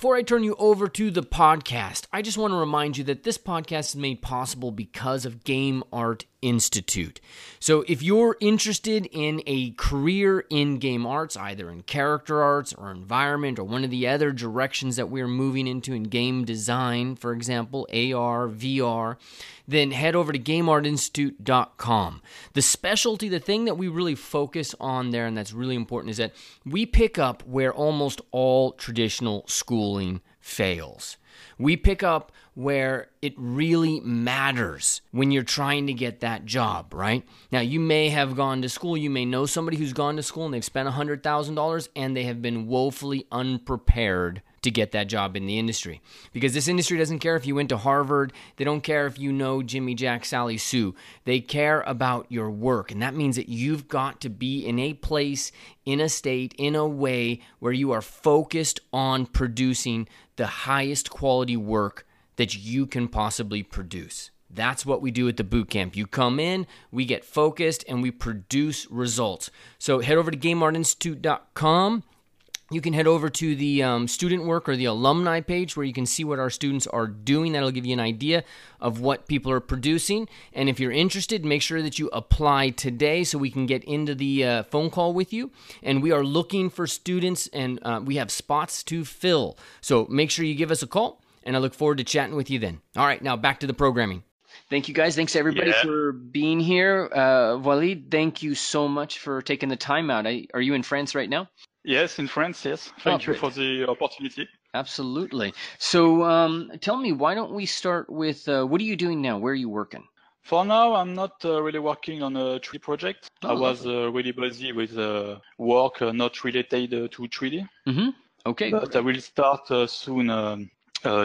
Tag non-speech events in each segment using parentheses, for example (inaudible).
Before I turn you over to the podcast, I just want to remind you that this podcast is made possible because of Game Art Institute. So, if you're interested in a career in game arts, either in character arts or environment or one of the other directions that we're moving into in game design, for example, AR, VR, then head over to gameartinstitute.com. The specialty, the thing that we really focus on there and that's really important is that we pick up where almost all traditional schooling fails. We pick up where it really matters when you're trying to get that job, right? Now, you may have gone to school, you may know somebody who's gone to school and they've spent $100,000 and they have been woefully unprepared to get that job in the industry. Because this industry doesn't care if you went to Harvard, they don't care if you know Jimmy Jack, Sally Sue. They care about your work. And that means that you've got to be in a place, in a state, in a way where you are focused on producing the highest quality work that you can possibly produce. That's what we do at the boot camp. You come in, we get focused, and we produce results. So head over to GameArtInstitute.com. You can head over to the um, student work or the alumni page where you can see what our students are doing. That'll give you an idea of what people are producing. And if you're interested, make sure that you apply today so we can get into the uh, phone call with you. And we are looking for students, and uh, we have spots to fill. So make sure you give us a call and I look forward to chatting with you then. All right, now back to the programming. Thank you guys. Thanks everybody yeah. for being here. Uh, Walid, thank you so much for taking the time out. I, are you in France right now? Yes, in France. Yes. Thank oh, you for the opportunity. Absolutely. So, um, tell me, why don't we start with uh, what are you doing now? Where are you working? For now, I'm not uh, really working on a 3D project. Oh, I was uh, really busy with uh, work uh, not related to 3D. Mm-hmm. Okay. But I will start soon um, uh,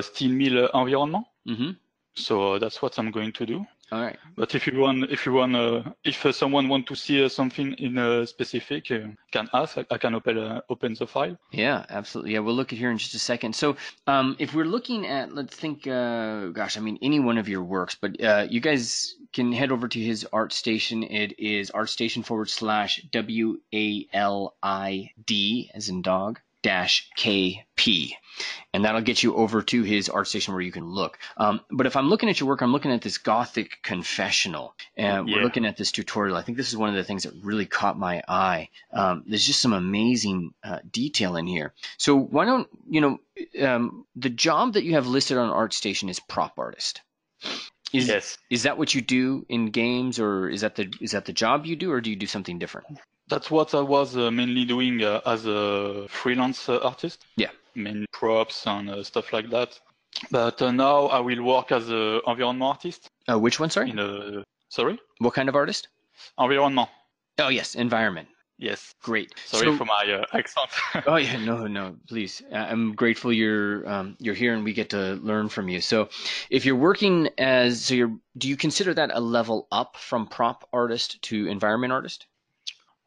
steel mill environment. Mm-hmm. So that's what I'm going to do. All right. But if you want, if you want, uh, if uh, someone want to see uh, something in a specific, uh, can ask. I, I can open uh, open the file. Yeah, absolutely. Yeah, we'll look at here in just a second. So, um, if we're looking at, let's think, uh, gosh, I mean, any one of your works, but you guys can head over to his art station. It is ArtStation forward slash W A L I D as in dog KP. And that'll get you over to his ArtStation where you can look. Um, but if I'm looking at your work, I'm looking at this Gothic confessional. And yeah. we're looking at this tutorial. I think this is one of the things that really caught my eye. Um, there's just some amazing uh, detail in here. So why don't, you know, um, the job that you have listed on ArtStation is prop artist. Is, yes. Is that what you do in games, or is that the is that the job you do, or do you do something different? That's what I was uh, mainly doing uh, as a freelance uh, artist. Yeah. Mainly props and uh, stuff like that. But uh, now I will work as an environment artist. Uh, which one, sorry? In a, sorry? What kind of artist? Environment. Oh, yes, environment. Yes. Great. Sorry so, for my accent. (laughs) oh yeah, no, no, please. I'm grateful you're um, you're here and we get to learn from you. So, if you're working as so you're, do you consider that a level up from prop artist to environment artist?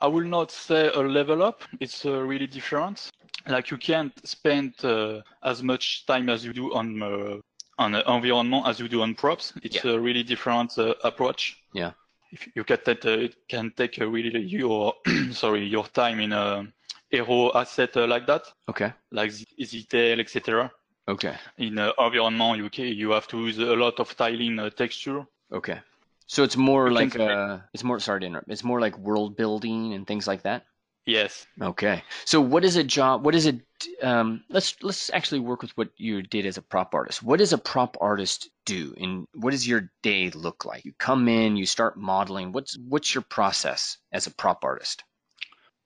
I will not say a level up. It's uh, really different. Like you can't spend uh, as much time as you do on uh, on environment as you do on props. It's yeah. a really different uh, approach. Yeah. If you can take uh, it can take really your (clears throat) sorry your time in a hero asset uh, like that. Okay. Like detail, etc. Okay. In environment, you you have to use a lot of tiling texture. Okay. So it's more like uh, it's more sorry to interrupt. It's more like world building and things like that. Yes. Okay. So what is a job? What is it? Um, let's let's actually work with what you did as a prop artist. What does a prop artist do, and what does your day look like? You come in, you start modeling. What's what's your process as a prop artist?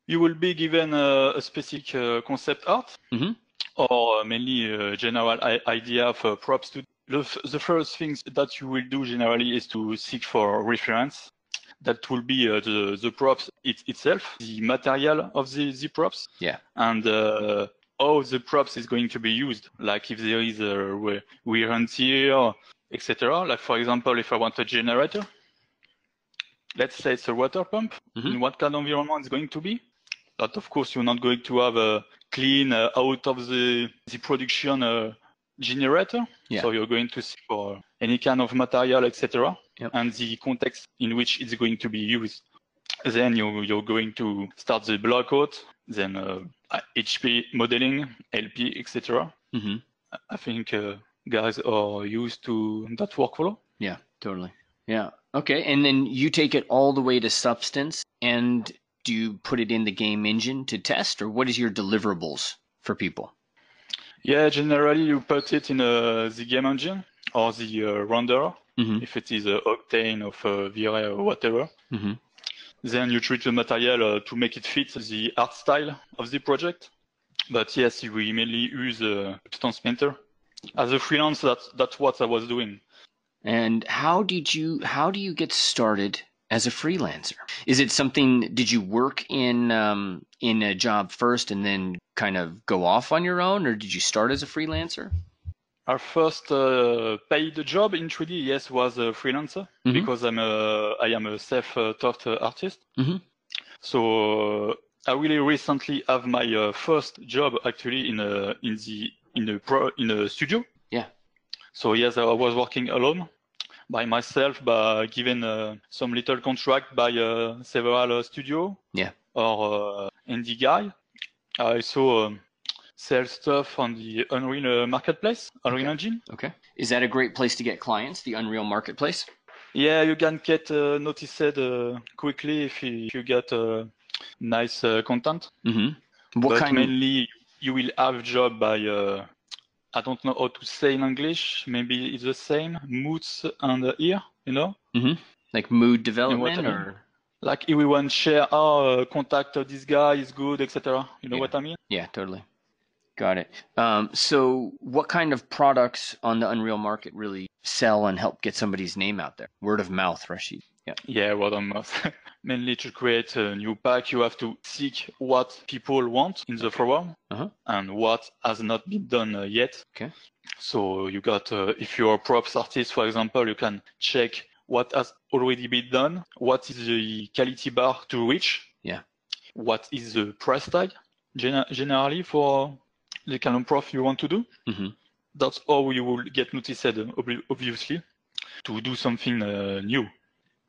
You will be given a, a specific uh, concept art, mm-hmm. or mainly a general idea of uh, props to the, the first things that you will do generally is to seek for reference. That will be uh, the, the props it, itself, the material of the, the props. Yeah. And uh, how the props is going to be used. Like if there is a wear etc. Like for example, if I want a generator, let's say it's a water pump, Mhm. in what kind of environment it's going to be? But of course, you're not going to have a clean uh, out of the the production uh, generator. Yeah. So you're going to see for any kind of material, etc. Yep. And the context in which it's going to be used. Then you, you're going to start the block blockout, then uh, HP modeling, LP, etc. hmm I think uh, guys are used to that workflow. Yeah, totally. Yeah. Okay. And then you take it all the way to substance and do you put it in the game engine to test or what is your deliverables for people? Yeah, generally you put it in uh, the game engine or the uh, renderer, Mm-hmm. if it is uh, Octane or uh, V-Ray or whatever. Mm-hmm. Then you treat the material uh, to make it fit the art style of the project. But yes, we mainly use uh, Substance Painter. As a freelance, that's, that's what I was doing. And how did you how do you get started as a freelancer? Is it something did you work in um, in a job first and then kind of go off on your own or did you start as a freelancer? Our first uh, paid job in 3D, yes, was a freelancer Mhm. because I'm a, I am a self-taught uh, artist. Mhm. So uh, I really recently have my uh, first job actually in a in the in a pro in a studio. Yeah. So yes, I was working alone by myself, by given uh, some little contract by uh, several uh, studio. Yeah. Or uh, indie guy. I saw. Um, sell stuff on the Unreal uh, Marketplace, Unreal Okay. Engine. Okay. Is that a great place to get clients, the Unreal Marketplace? Yeah, you can get uh, noticed uh, quickly if you, if you get uh, nice uh, content. Mm-hmm. What but kind of mainly you will have job by uh, I don't know how to say in English. Maybe it's the same moods and ear. You know, like mood development I mean? or like everyone share. Oh, uh, contact this guy is good, etc. You know Yeah. what I mean? Yeah, totally. Got it. Um, so, what kind of products on the Unreal Market really sell and help get somebody's name out there? Word of mouth, Rashid. Yeah. Yeah, word of mouth. Mainly to create a new pack, you have to seek what people want in the forum Uh-huh. and what has not been done uh, yet. Okay. So you got, uh, if you're a props artist, for example, you can check what has already been done, what is the quality bar to reach. Yeah. What is the price tag gen- generally for the kind of prof you want to do. hmm That's how you will get noticed, uh, obviously, to do something uh, new.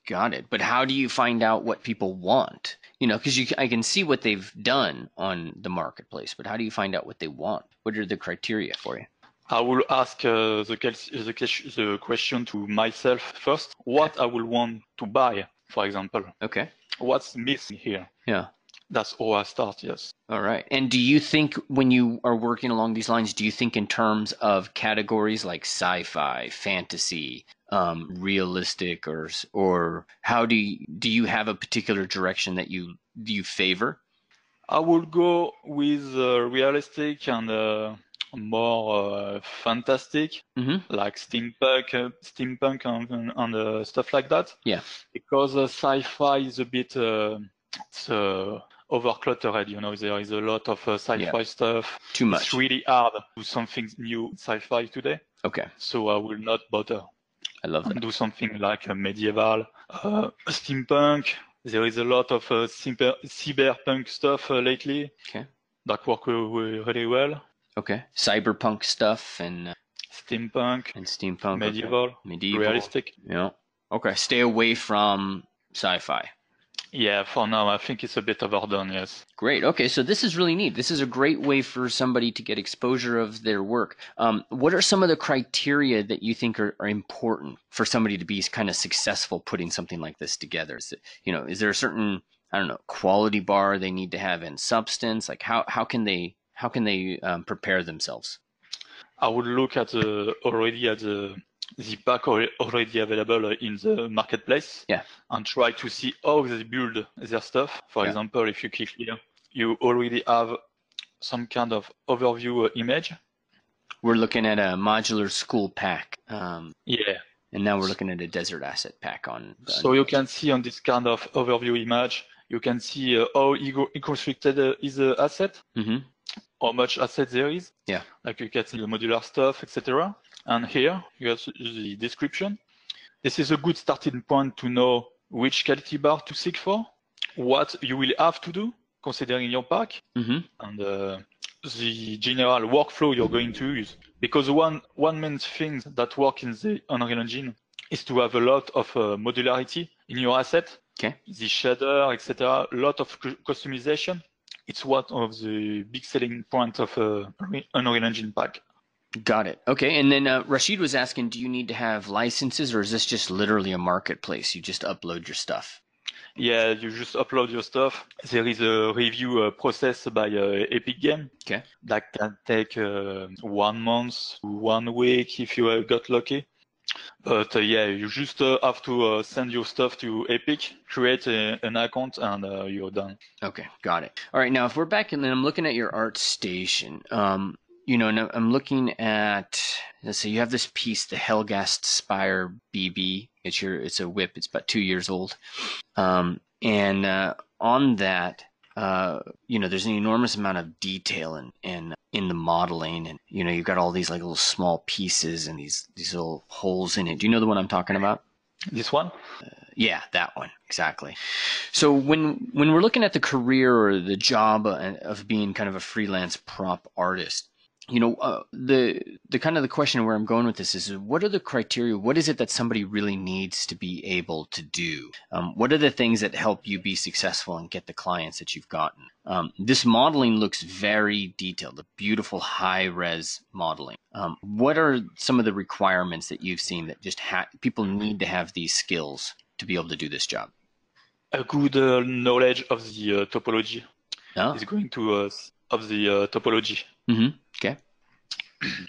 Got it. But how do you find out what people want? You know, because you, I can see what they've done on the marketplace, but how do you find out what they want? What are the criteria for you? I will ask uh, the, the, the question to myself first. What I will want to buy, for example. Okay. What's missing here? Yeah. That's all I start, yes. All right. And do you think when you are working along these lines, do you think in terms of categories like sci-fi, fantasy, um, realistic, or or how do you, do you have a particular direction that you you favor? I would go with uh, realistic and uh, more uh, fantastic, Mm-hmm. like steampunk, uh, steampunk and, and uh, stuff like that. Yeah. Because uh, sci-fi is a bit uh, it's, uh, overcluttered. You know, there is a lot of uh, sci-fi stuff. Too much. It's really hard to do something new sci-fi today. Okay. So I will not bother I love that. do something like a medieval, uh, steampunk. There is a lot of uh, cyber, cyberpunk stuff uh, lately Okay. that work re- re- really well. Okay. Cyberpunk stuff and uh, Steampunk, and steampunk. okay. medieval, Medieval. realistic. Yeah. Okay. Stay away from sci-fi. Yeah, for now I think it's a bit overdone. Yes. Great. Okay, so this is really neat. This is a great way for somebody to get exposure of their work. Um, what are some of the criteria that you think are, are important for somebody to be kind of successful putting something like this together? Is it, you know, is there a certain I don't know quality bar they need to have in substance? Like how how can they how can they um, prepare themselves? I would look at the already at the the pack al- already available in the marketplace. Yeah. And try to see how they build their stuff. For Yeah. example, if you click here, you already have some kind of overview uh, image. We're looking at a modular school pack, um, Yeah. and now we're looking at a desert asset pack on. the So you can see on this kind of overview image, you can see uh, how he, go- he constructed uh, his uh, asset. hmm how much asset there is. Yeah. Like you can see the modular stuff, etc. And here you have the description. This is a good starting point to know which quality bar to seek for, what you will have to do considering your pack, Mm-hmm. and uh, the general workflow you're going to use. Because one one main thing that works in the Unreal Engine is to have a lot of uh, modularity in your asset. Okay. The shader, etc. A lot of cu- customization. It's one of the big selling points of uh, Unreal Engine pack. Got it. Okay. And then uh, Rashid was asking, do you need to have licenses, or is this just literally a marketplace? You just upload your stuff. Yeah, you just upload your stuff. There is a review uh, process by uh, Epic Game. Okay. That can take uh, one month, one week if you uh, got lucky. But uh, yeah, you just uh, have to uh, send your stuff to Epic, create a, an account, and uh, you're done. Okay, got it. All right, now if we're back and then I'm looking at your art station, um, you know, and I'm looking at let's say you have this piece, the Hellgast Spire BB. It's your, it's a whip. It's about two years old, um, and uh, on that, uh, you know, there's an enormous amount of detail in in in the modeling, and you know, you've got all these like little small pieces and these these little holes in it. Do you know the one I'm talking about? This one? Yeah, that one exactly. So when when we're looking at the career or the job uh, of being kind of a freelance prop artist, you know, uh, the the kind of the question where I'm going with this is, what are the criteria? What is it that somebody really needs to be able to do? Um, what are the things that help you be successful and get the clients that you've gotten? Um, this modeling looks very detailed, a beautiful high res modeling. Um, what are some of the requirements that you've seen that just ha- people need to have these skills to be able to do this job? A good uh, knowledge of the uh, topology Oh, is going to uh, of the uh, topology. mm-hmm. Okay.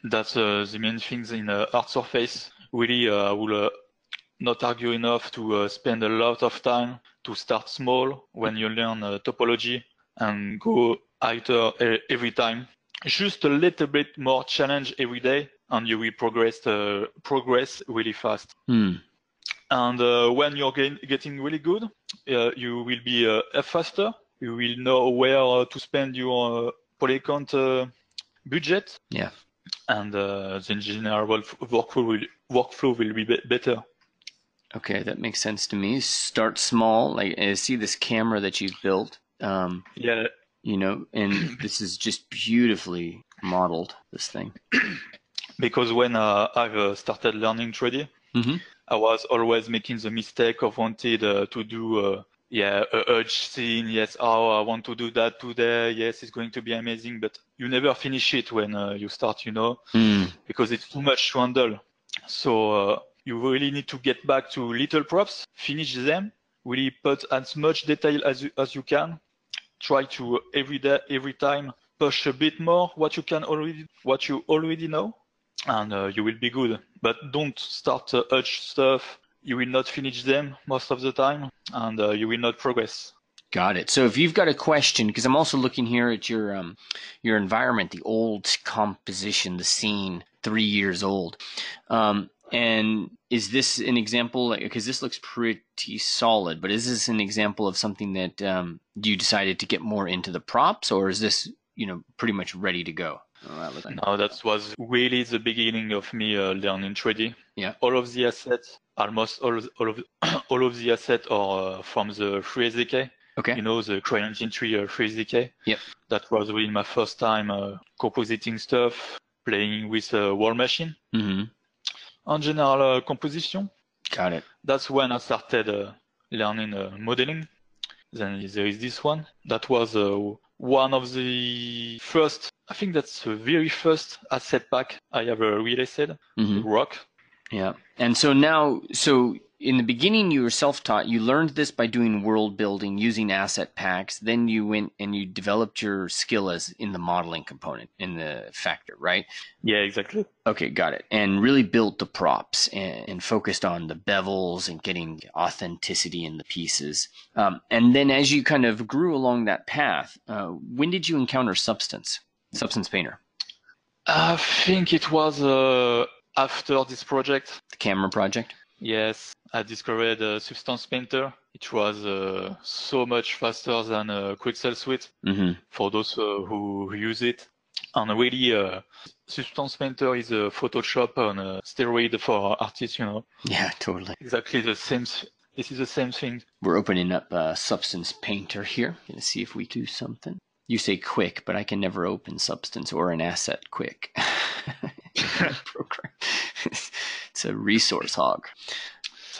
That's uh, the main things in uh, hard surface. Really, uh, I will uh, not argue enough to uh, spend a lot of time to start small when you learn uh, topology and go higher every time. Just a little bit more challenge every day, and you will progress uh, progress really fast. Hmm. And uh, when you're getting really good, uh, you will be uh, faster. You will know where uh, to spend your uh, polycount uh, budget. Yeah. And uh, the general work- workflow will, workflow will be, be better. Okay, that makes sense to me. Start small. Like I see this camera that you've built. Um, Yeah, you know, and (clears throat) this is just beautifully modeled. This thing. (clears throat) because when uh, I've uh, started learning 3D, Mm-hmm. I was always making the mistake of wanted uh, to do uh, yeah urge scene. Yes, oh I want to do that today. Yes, it's going to be amazing, but you never finish it when uh, you start. You know. Mm. because it's too much to handle. So uh, you really need to get back to little props, finish them, really put as much detail as you, as you can. Try to every day, every time push a bit more what you can already, what you already know, and uh, you will be good. But don't start uh, edge stuff. You will not finish them most of the time, and uh, you will not progress. Got it. So if you've got a question, because I'm also looking here at your um, your environment, the old composition, the scene, three years old, um, and is this an example? Because this looks pretty solid, but is this an example of something that um, you decided to get more into the props, or is this you know pretty much ready to go? Oh, that like- No, that was really the beginning of me uh, learning 3D. Yeah. All of the assets, almost all of, all of, (clears throat) all of the assets are uh, from the FreeSDK. Okay. You know, the CryEngine 3 uh, FreeSDK. Yep. That was really my first time uh, compositing stuff, playing with uh, World Machine. hmm En general uh, composition, Got it. that's when I started uh, learning uh, modeling. Then there is this one. That was uh, one of the first, I think that's the very first asset pack I ever released, hmm Rock. Yeah. And so now, so in the beginning, you were self taught. You learned this by doing world building, using asset packs. Then you went and you developed your skill as in the modeling component, in the factor, right? Yeah, exactly. Okay, got it. And really built the props and, and focused on the bevels and getting authenticity in the pieces. Um, and then as you kind of grew along that path, uh, when did you encounter Substance, Substance Painter, I think it was uh, after this project. the camera project? Yes, I discovered uh, Substance Painter. It was uh, so much faster than uh, Quixel Suite Mm-hmm. for those uh, who, who use it. And really, uh, Substance Painter is a Photoshop on a steroid for artists, you know. Yeah, totally. Exactly the same. This is the same thing. We're opening up uh, Substance Painter here. Gonna see if we do something. You say quick, but I can never open Substance or an asset quick. (laughs) (laughs) Program. (laughs) it's a resource hog.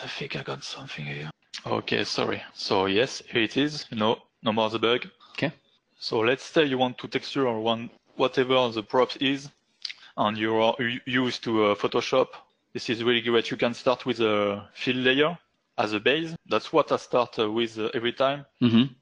I think I got something here. Okay, sorry. So yes, here it is. No, no more the bug. Okay. So let's say you want to texture or one whatever the props is, and you are used to uh, Photoshop. This is really great. You can start with a fill layer as a base. That's what I start uh, with uh, every time. Mm-hmm.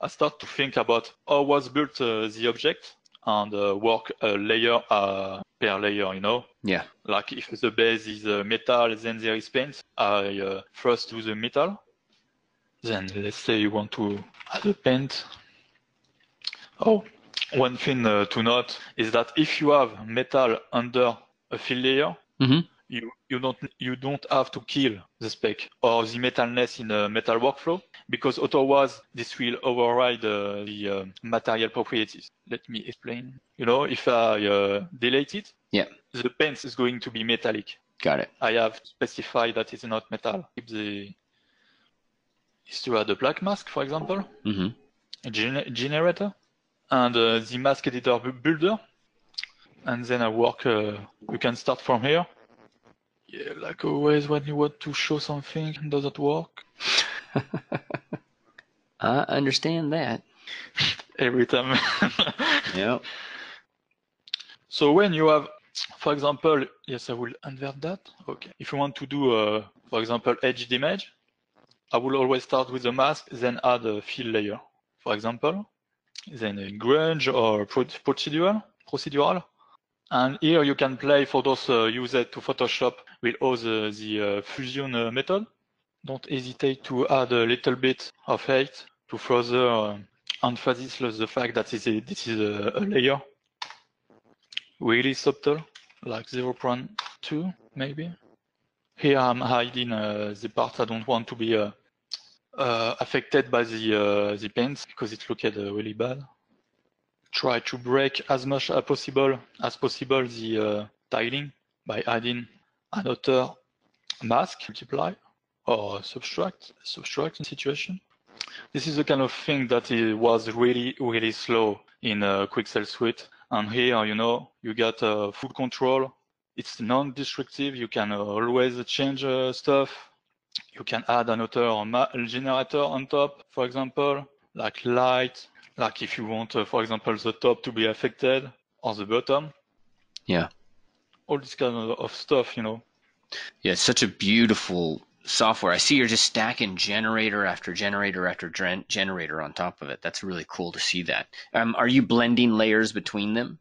I start to think about how was built uh, the object and uh, work a layer uh, per layer. You know, Yeah. like if the base is uh, metal, then there is paint. I uh, first do the metal. Then let's say you want to add a paint. Oh, one thing uh, to note is that if you have metal under a fill layer, Mm-hmm. You, you don't you don't have to kill the spec or the metalness in a metal workflow because otherwise this will override uh, the uh, material properties. Let me explain. You know, if I uh, delete it, Yeah. the paint is going to be metallic. Got it. I have to specify that it's not metal. If the is to add a black mask, for example, Mm-hmm. a gener- generator, and uh, the mask editor builder, and then I work. Uh, you can start from here. Yeah, like always, when you want to show something, does it work? (laughs) I understand that. (laughs) Every time. (laughs) Yep. so when you have, for example, yes, I will invert that. Okay. If you want to do, uh, for example, edged image, I will always start with a mask, then add a fill layer, for example, then a grunge or pro- procedural, procedural. And here you can play for those uh, used to Photoshop with all the, the uh, fusion uh, method. Don't hesitate to add a little bit of height to further uh, emphasize the fact that this is, this is a, a layer. Really subtle, like 0.2 maybe. Here I'm hiding uh, the parts I don't want to be uh, uh, affected by the the paints because it looked really bad. Try to break as much as possible as possible the uh, tiling by adding another mask multiply or subtract subtract situation. This is the kind of thing that was really really slow in uh, Quixel Suite, and here you know you got uh, full control. It's non-destructive. You can uh, always change uh, stuff. You can add another generator on top, for example, like light, like if you want, uh, for example, the top to be affected or the bottom. Yeah. All this kind of, of stuff, you know. Yeah, it's such a beautiful software. I see you're just stacking generator after generator after gen- generator on top of it. That's really cool to see that. Um, are you blending layers between them?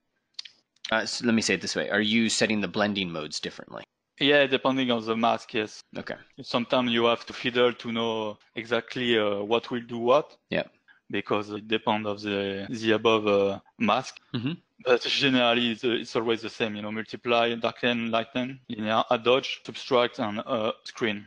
Uh, so let me say it this way: Are you setting the blending modes differently? Yeah, depending on the mask, yes. Okay. Sometimes you have to fiddle to know exactly uh, what will do what. Yeah. Because it depends of the the above uh, mask. Mhm. But generally, it's, uh, it's always the same. You know, multiply, darken, lighten, linear, add dodge, subtract, and uh, screen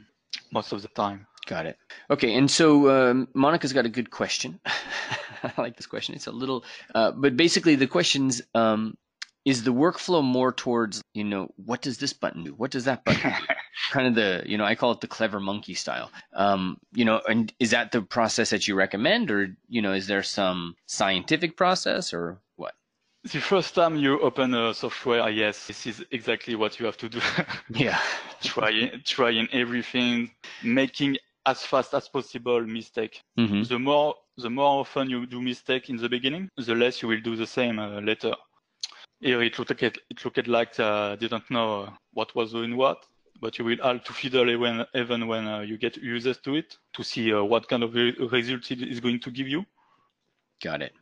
most of the time. Got it. Okay, and so um, Monica's got a good question. (laughs) I like this question. It's a little, uh, but basically the question's um, is the workflow more towards you know what does this button do? What does that button do? (laughs) kind of the you know I call it the clever monkey style. Um, you know, and is that the process that you recommend, or you know, is there some scientific process or what? The first time you open a software, yes, this is exactly what you have to do. (laughs) Yeah. trying, trying everything, making as fast as possible mistake. hmm The more, the more often you do mistake in the beginning, the less you will do the same uh, later. Here it looked, it looked like uh, didn't know uh, what was doing what, but you will have to fiddle even, even when uh, you get used to it to see uh, what kind of re- result it is going to give you. Got it.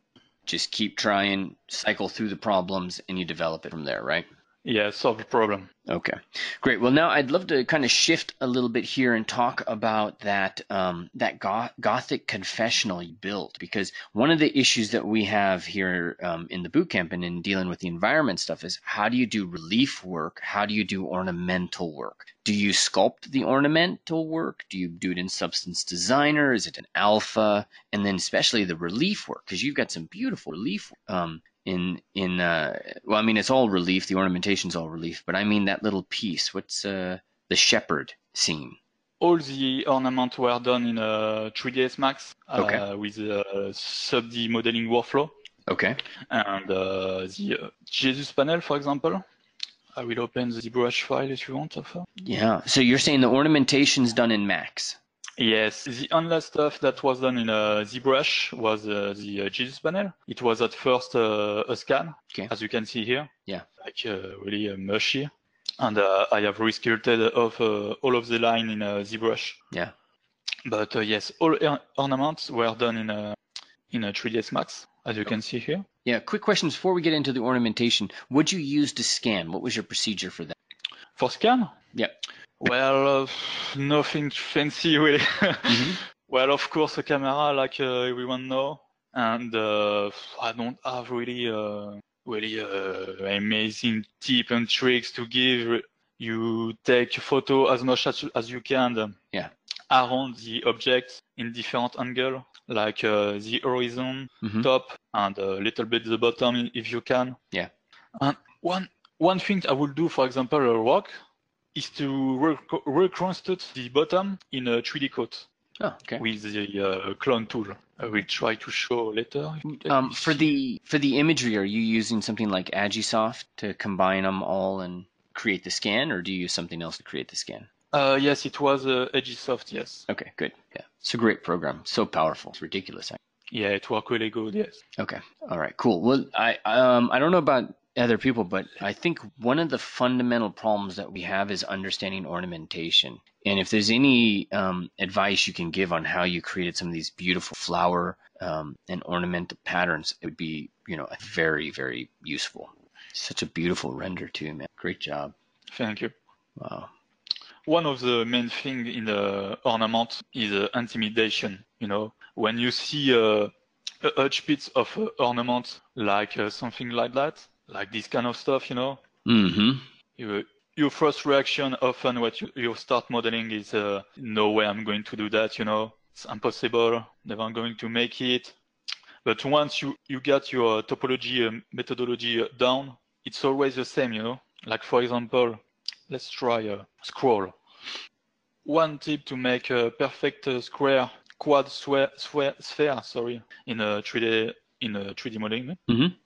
Just keep trying, cycle through the problems, and you develop it from there, right? Yeah, solve the problem. Okay, great. Well, now I'd love to kind of shift a little bit here and talk about that um, that goth- Gothic confessional you built, because one of the issues that we have here um, in the bootcamp and in dealing with the environment stuff is how do you do relief work? How do you do ornamental work? Do you sculpt the ornamental work? Do you do it in Substance Designer? Is it an alpha? And then especially the relief work, because you've got some beautiful relief um, in in uh, well, I mean it's all relief. The ornamentation's all relief, but I mean that little piece. What's uh, the shepherd scene? All the ornaments were done in uh, 3ds Max uh, Okay. with a sub-D modeling workflow. Okay. And uh, the uh, Jesus panel, for example, I will open the brush file if you want. Of Yeah. So you're saying the ornamentation's done in Max? Yes, the only stuff that was done in uh, ZBrush was uh, the uh, Jesus panel. It was at first uh, a scan, Okay. as you can see here. Yeah. Like uh, really uh, mushy. And uh, I have resculpted off uh, all of the line in uh, ZBrush. Yeah. But uh, yes, all or- ornaments were done in uh, in a 3ds Max, as you can see here. Yeah. Quick questions before we get into the ornamentation. What'd you use to scan? What was your procedure for that? For scan, Yeah. Well, uh, nothing fancy really. Mhm. (laughs) Well, of course, a camera, like uh, everyone know, and uh, I don't have really, uh, really uh, amazing tips and tricks to give. You take a photo as much as, as you can um, Yeah. around the object in different angle, like uh, the horizon, Mhm. top, and a little bit the bottom if you can. Yeah. And one one thing I will do, for example, a rock, is to rec- reconstruct the bottom in a 3D coat Oh, okay. with the uh, clone tool. I will try to show later. Um, for the for the imagery, are you using something like Agisoft to combine them all and create the scan, or do you use something else to create the scan? Uh, yes, it was uh, Agisoft, yes. Okay, good. Yeah, it's a great program. So powerful. It's ridiculous. Yeah, it worked really good, yes. Okay. All right. Cool. Well, I um I don't know about other people, but I think one of the fundamental problems that we have is understanding ornamentation. And if there's any um, advice you can give on how you created some of these beautiful flower um, and ornamental patterns, it would be you know very very useful. Such a beautiful render too, man. Great job. Thank you. Wow. One of the main thing in the ornament is uh, intimidation. You know, when you see uh, a huge bits of uh, ornament, like uh, something like that, like this kind of stuff, you know, Mm-hmm. you, your first reaction often what you, you start modeling is uh, no way I'm going to do that, you know, it's impossible, never going to make it. But once you, you get your topology um, methodology uh, down, it's always the same, you know. Like for example, let's try a scroll. One tip to make a perfect uh, square quad square, square, sphere, sorry, in a 3D in a 3D modeling, Mhm.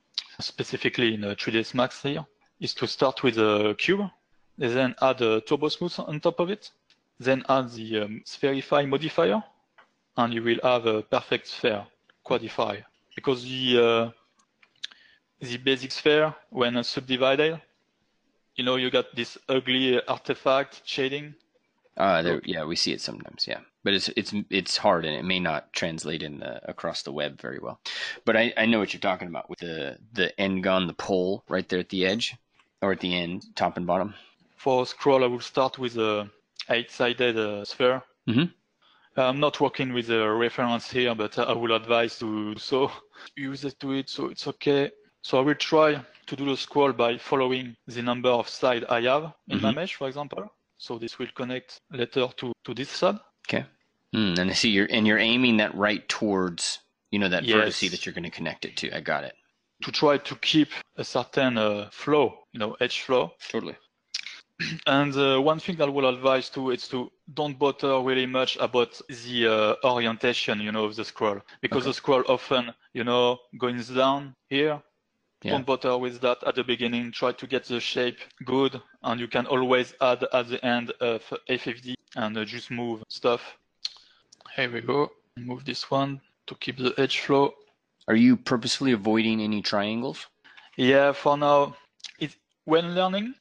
Specifically in a 3ds Max here, is to start with a cube, then add a turbo smooth on top of it, then add the um, spherify modifier, and you will have a perfect sphere, quadify. Because the uh, the basic sphere, when subdivided, you know, you got this ugly artifact shading. Uh, there, yeah, we see it sometimes. Yeah, but it's it's it's hard and it may not translate in the across the web very well. But I, I know what you're talking about with the the n-gon, the pole right there at the edge, or at the end, top and bottom. For scroll, I will start with a eight-sided uh, sphere. Mhm. I'm not working with a reference here, but I will advise to so (laughs) use it to it, so it's okay. So I will try to do the scroll by following the number of side I have in my Mhm. mesh, for example. So this will connect later to, to this sub. Okay. Mm, and I see you're and you're aiming that right towards you know that Yes. vertice that you're going to connect it to. I got it. to try to keep a certain uh, flow, you know, edge flow. Totally. (clears throat) And uh, one thing that I will advise too is to don't bother really much about the uh, orientation, you know, of the scroll, because Okay. the scroll often, you know, goes down here. Yeah. Don't bother with that at the beginning. Try to get the shape good, and you can always add at the end of FFD and uh, just move stuff. Here we go. Move this one to keep the edge flow. Are you purposefully avoiding any triangles? Yeah, for now, it, when learning,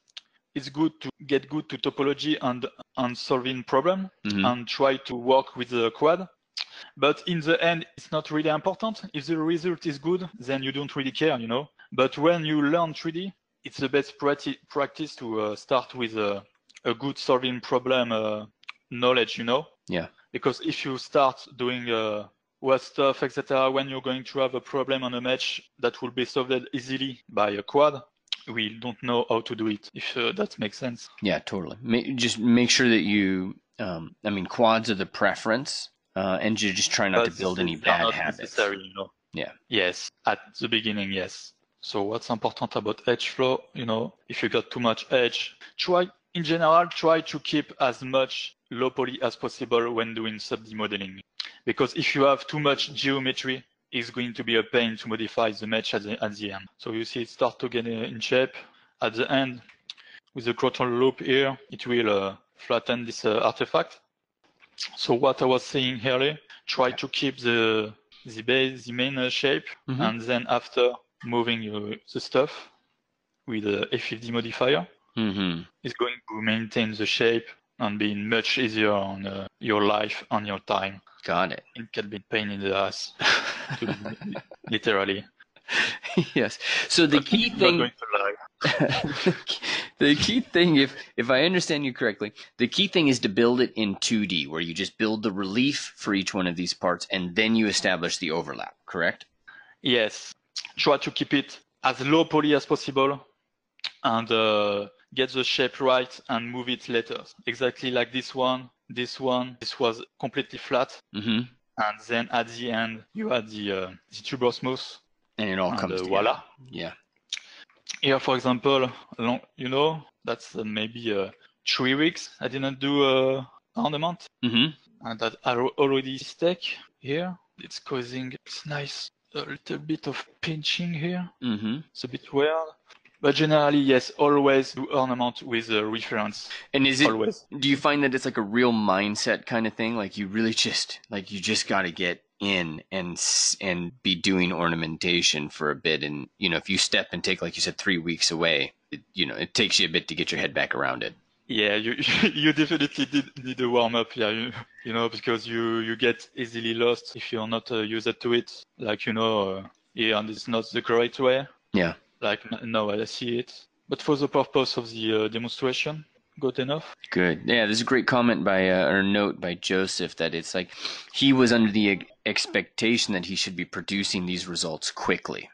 it's good to get good to topology and, and solving problem Mhm. and try to work with the quad. But in the end, it's not really important. If the result is good, then you don't really care, you know. But when you learn 3D, it's the best practi- practice to uh, start with a, a good solving problem uh, knowledge, you know? Yeah. Because if you start doing uh, what stuff, etc., when you're going to have a problem on a match that will be solved easily by a quad, we don't know how to do it, if uh, that makes sense. Yeah, totally. Ma- just make sure that you, um, I mean, quads are the preference, uh, and you just try not But to build any bad habits. necessary, you know? Yeah. Yes, at the beginning, yes. So what's important about edge flow, you know, if you got too much edge, try, in general, try to keep as much low poly as possible when doing sub-D modeling. Because if you have too much geometry, it's going to be a pain to modify the mesh at the, at the end. So you see it start to get in shape. At the end, with the control loop here, it will uh, flatten this uh, artifact. So what I was saying earlier, try to keep the the base, the main uh, shape, Mhm. and then after moving uh, the stuff with the FFD modifier, Mm-hmm. it's going to maintain the shape and be much easier on uh, your life and your time. Got it. It can be pain in the ass, (laughs) literally. (laughs) yes. So the But key thing. going to lie. (laughs) the key thing, if if I understand you correctly, the key thing is to build it in 2D, where you just build the relief for each one of these parts, and then you establish the overlap. Correct? Yes, try to keep it as low poly as possible and uh, get the shape right and move it later. Exactly like this one, this one, this was completely flat. Mm-hmm. And then at the end, you had the, uh, the turbo smooth And it all and comes uh, together. voila. Yeah. Here, for example, long, you know, that's uh, maybe uh, three weeks. I didn't do uh, ornament Mm-hmm. and that already stuck here. It's causing, it's nice, a little bit of pinching here. Mm-hmm. It's a bit weird. But generally, yes, always do ornament with a reference. And is it? Always. Do you find that it's like a real mindset kind of thing? Like you really just like you just got to get in and and be doing ornamentation for a bit, and you know if you step and take like you said three weeks away, it, you know it takes you a bit to get your head back around it. Yeah, you (laughs) you definitely did need a warm up. Yeah, you, you know because you you get easily lost if you're not uh, used to it. Like you know, uh, yeah, and it's not the correct way. Yeah. Like n- now I see it. But for the purpose of the uh, demonstration, good enough. Good. Yeah, there's a great comment by uh, or note by Joseph that it's like he was under the expectation that he should be producing these results quickly,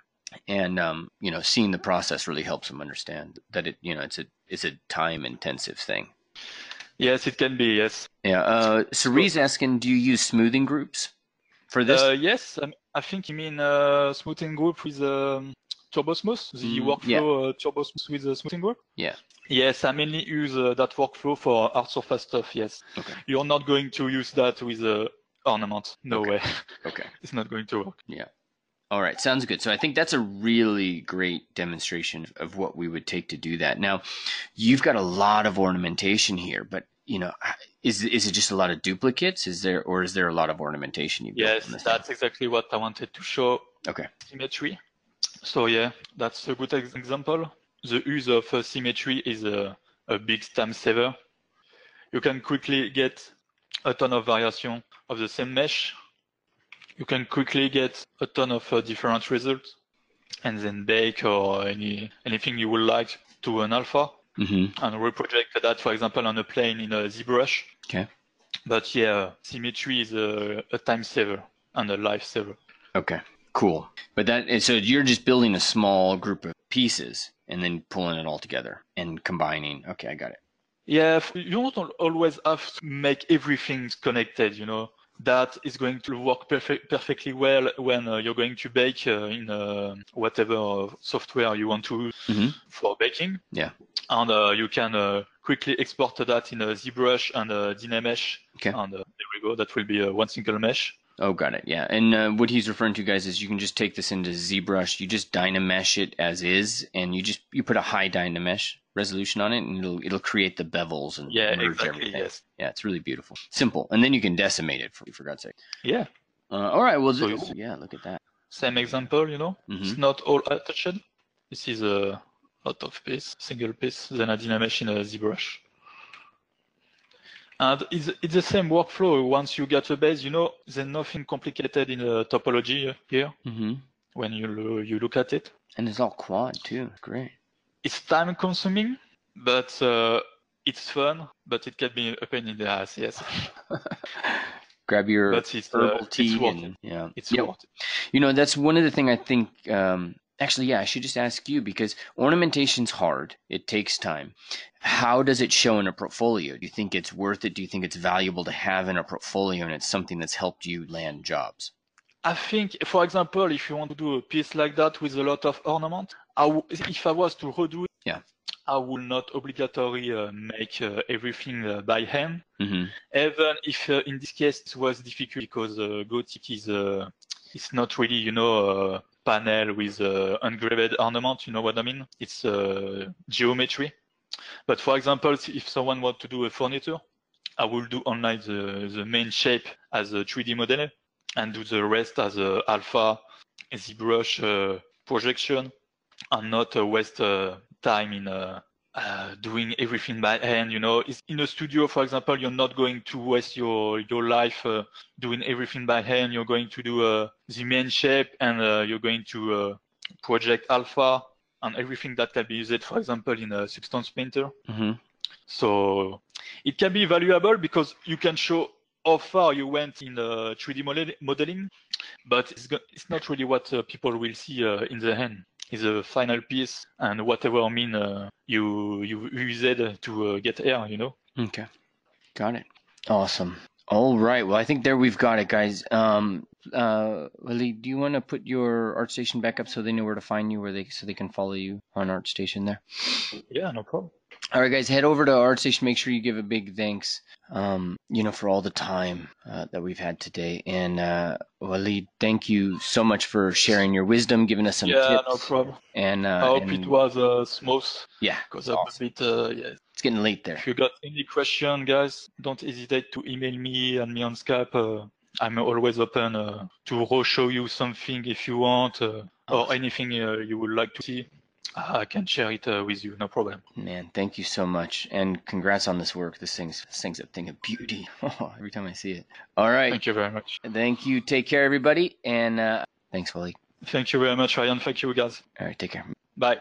and um, you know, seeing the process really helps them understand that it, you know, it's a it's a time intensive thing. Yes, it can be. Yes. Yeah. Uh, Cerie's asking, do you use smoothing groups for this? Uh, yes, um, I think you mean uh, smoothing group with um, Turbo Smooth, the Mm, workflow uh, Turbo with the smoothing group. Yeah. Yes, I mainly use uh, that workflow for hard surface stuff. Yes. Okay. You're not going to use that with uh, ornament. No Okay. way. okay. (laughs) it's not going to work. All right, sounds good. So I think that's a really great demonstration of what we would take to do that. Now, you've got a lot of ornamentation here, but you know, is is it just a lot of duplicates? Is there or is there a lot of ornamentation you built Yes, that's exactly what I wanted to show. Okay. Symmetry. So yeah, that's a good example. The use of uh, symmetry is a, a big time saver. You can quickly get a ton of variation of the same mesh. You can quickly get a ton of uh, different results and then bake or any anything you would like to an alpha Mm-hmm. and reproject that, for example, on a plane in a ZBrush. Okay. But yeah, symmetry is a, a time saver and a life saver. Okay. Cool. But that so you're just building a small group of pieces and then pulling it all together and combining. Okay, I got it. Yeah, you don't always have to make everything connected, you know. That is going to work perfect, perfectly well when uh, you're going to bake uh, in uh, whatever uh, software you want to use Mhm. for baking. Yeah. And uh, you can uh, quickly export that in a ZBrush and a Dynamesh. Okay. And uh, there we go. That will be uh, one single mesh. Oh, got it. Yeah, and uh, what he's referring to, guys, is you can just take this into ZBrush. You just Dynamesh it as is, and you just you put a high Dynamesh resolution on it, and it'll it'll create the bevels and Yeah, merge exactly. everything. Yes. Yeah, it's really beautiful, simple, and then you can decimate it for, for God's sake. Yeah. Uh, all right, well, So th- you- yeah, look at that. Same example, you know. Mhm. It's not all attached. This is a lot of piece, single piece, then a Dynamesh in a ZBrush. And it's, it's the same workflow. Once you get a base, you know, there's nothing complicated in the topology here Mm-hmm. when you you look at it. And it's all quad too. Great. it's time consuming, but uh, it's fun, but it can be a pain in the ass. Yes. (laughs) Grab your but it's, herbal uh, tea it's and yeah, It's worth it. You know, that's one of the things I think. Um, actually, yeah, I should just ask you because ornamentation's hard. It takes time. How does it show in a portfolio? Do you think it's worth it? Do you think it's valuable to have in a portfolio and it's something that's helped you land jobs? I think, for example, if you want to do a piece like that with a lot of ornament, I w- if I was to redo it, Yeah. I will not obligatory uh, make uh, everything uh, by hand. Mm-hmm. Even if uh, in this case it was difficult because uh, Gothic is uh, it's not really you know uh, panel with uh, engraved ornament. You know what I mean? It's uh, geometry. But for example, if someone want to do a furniture, I will do online the, the main shape as a 3D model and do the rest as a alpha ZBrush uh, projection and not uh, waste uh, time in uh, uh, doing everything by hand. You know, it's in a studio, for example, you're not going to waste your your life uh, doing everything by hand. You're going to do uh, the main shape and uh, you're going to uh, project alpha and everything that can be used, for example, in a Substance Painter. Mm-hmm. So it can be valuable because you can show how far you went in uh, 3D model- modeling, but it's, go- it's not really what uh, people will see uh, in the end. It's a final piece and whatever mean uh, you you use it to uh, get air, you know. Okay. Got it. Awesome. All right. Well, I think there we've got it, guys. Um, uh, Lily, do you want to put your ArtStation back up so they know where to find you, where they so they can follow you on ArtStation there? Yeah, no problem. All right, guys, head over to ArtStation. Make sure you give a big thanks, um, you know, for all the time uh, that we've had today. And uh, Walid, thank you so much for sharing your wisdom, giving us some yeah, tips. no problem. And I uh, hope and- it was uh, smooth yeah, because it's I'm awesome. a bit. Uh, yeah. it's getting late there. If you got any question, guys, don't hesitate to email me and me on Skype. Uh, I'm always open uh, to show you something if you want uh, or anything uh, you would like to see. I can share it uh, with you, no problem. Man, thank you so much, and congrats on this work. This thing's this thing's a thing of beauty. (laughs) Every time I see it. All right, Thank you very much. thank you. Take care, everybody, and uh, thanks, Walid. Thank you very much, Ryan. Thank you, guys. All right, take care. Bye.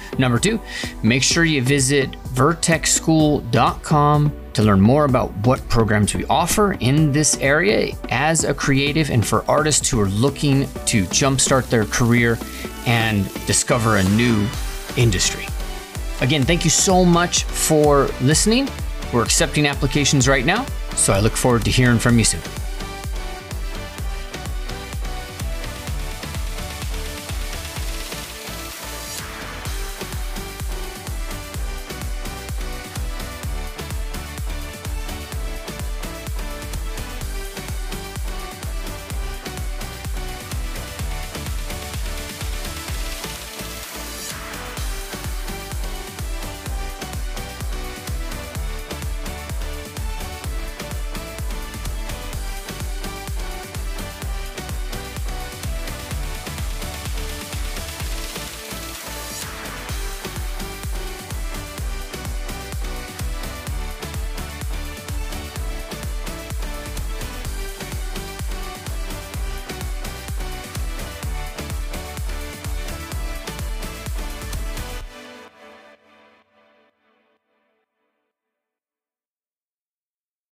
Number two, make sure you visit vertexschool.com to learn more about what programs we offer in this area as a creative and for artists who are looking to jumpstart their career and discover a new industry. Again, thank you so much for listening. We're accepting applications right now, so I look forward to hearing from you soon.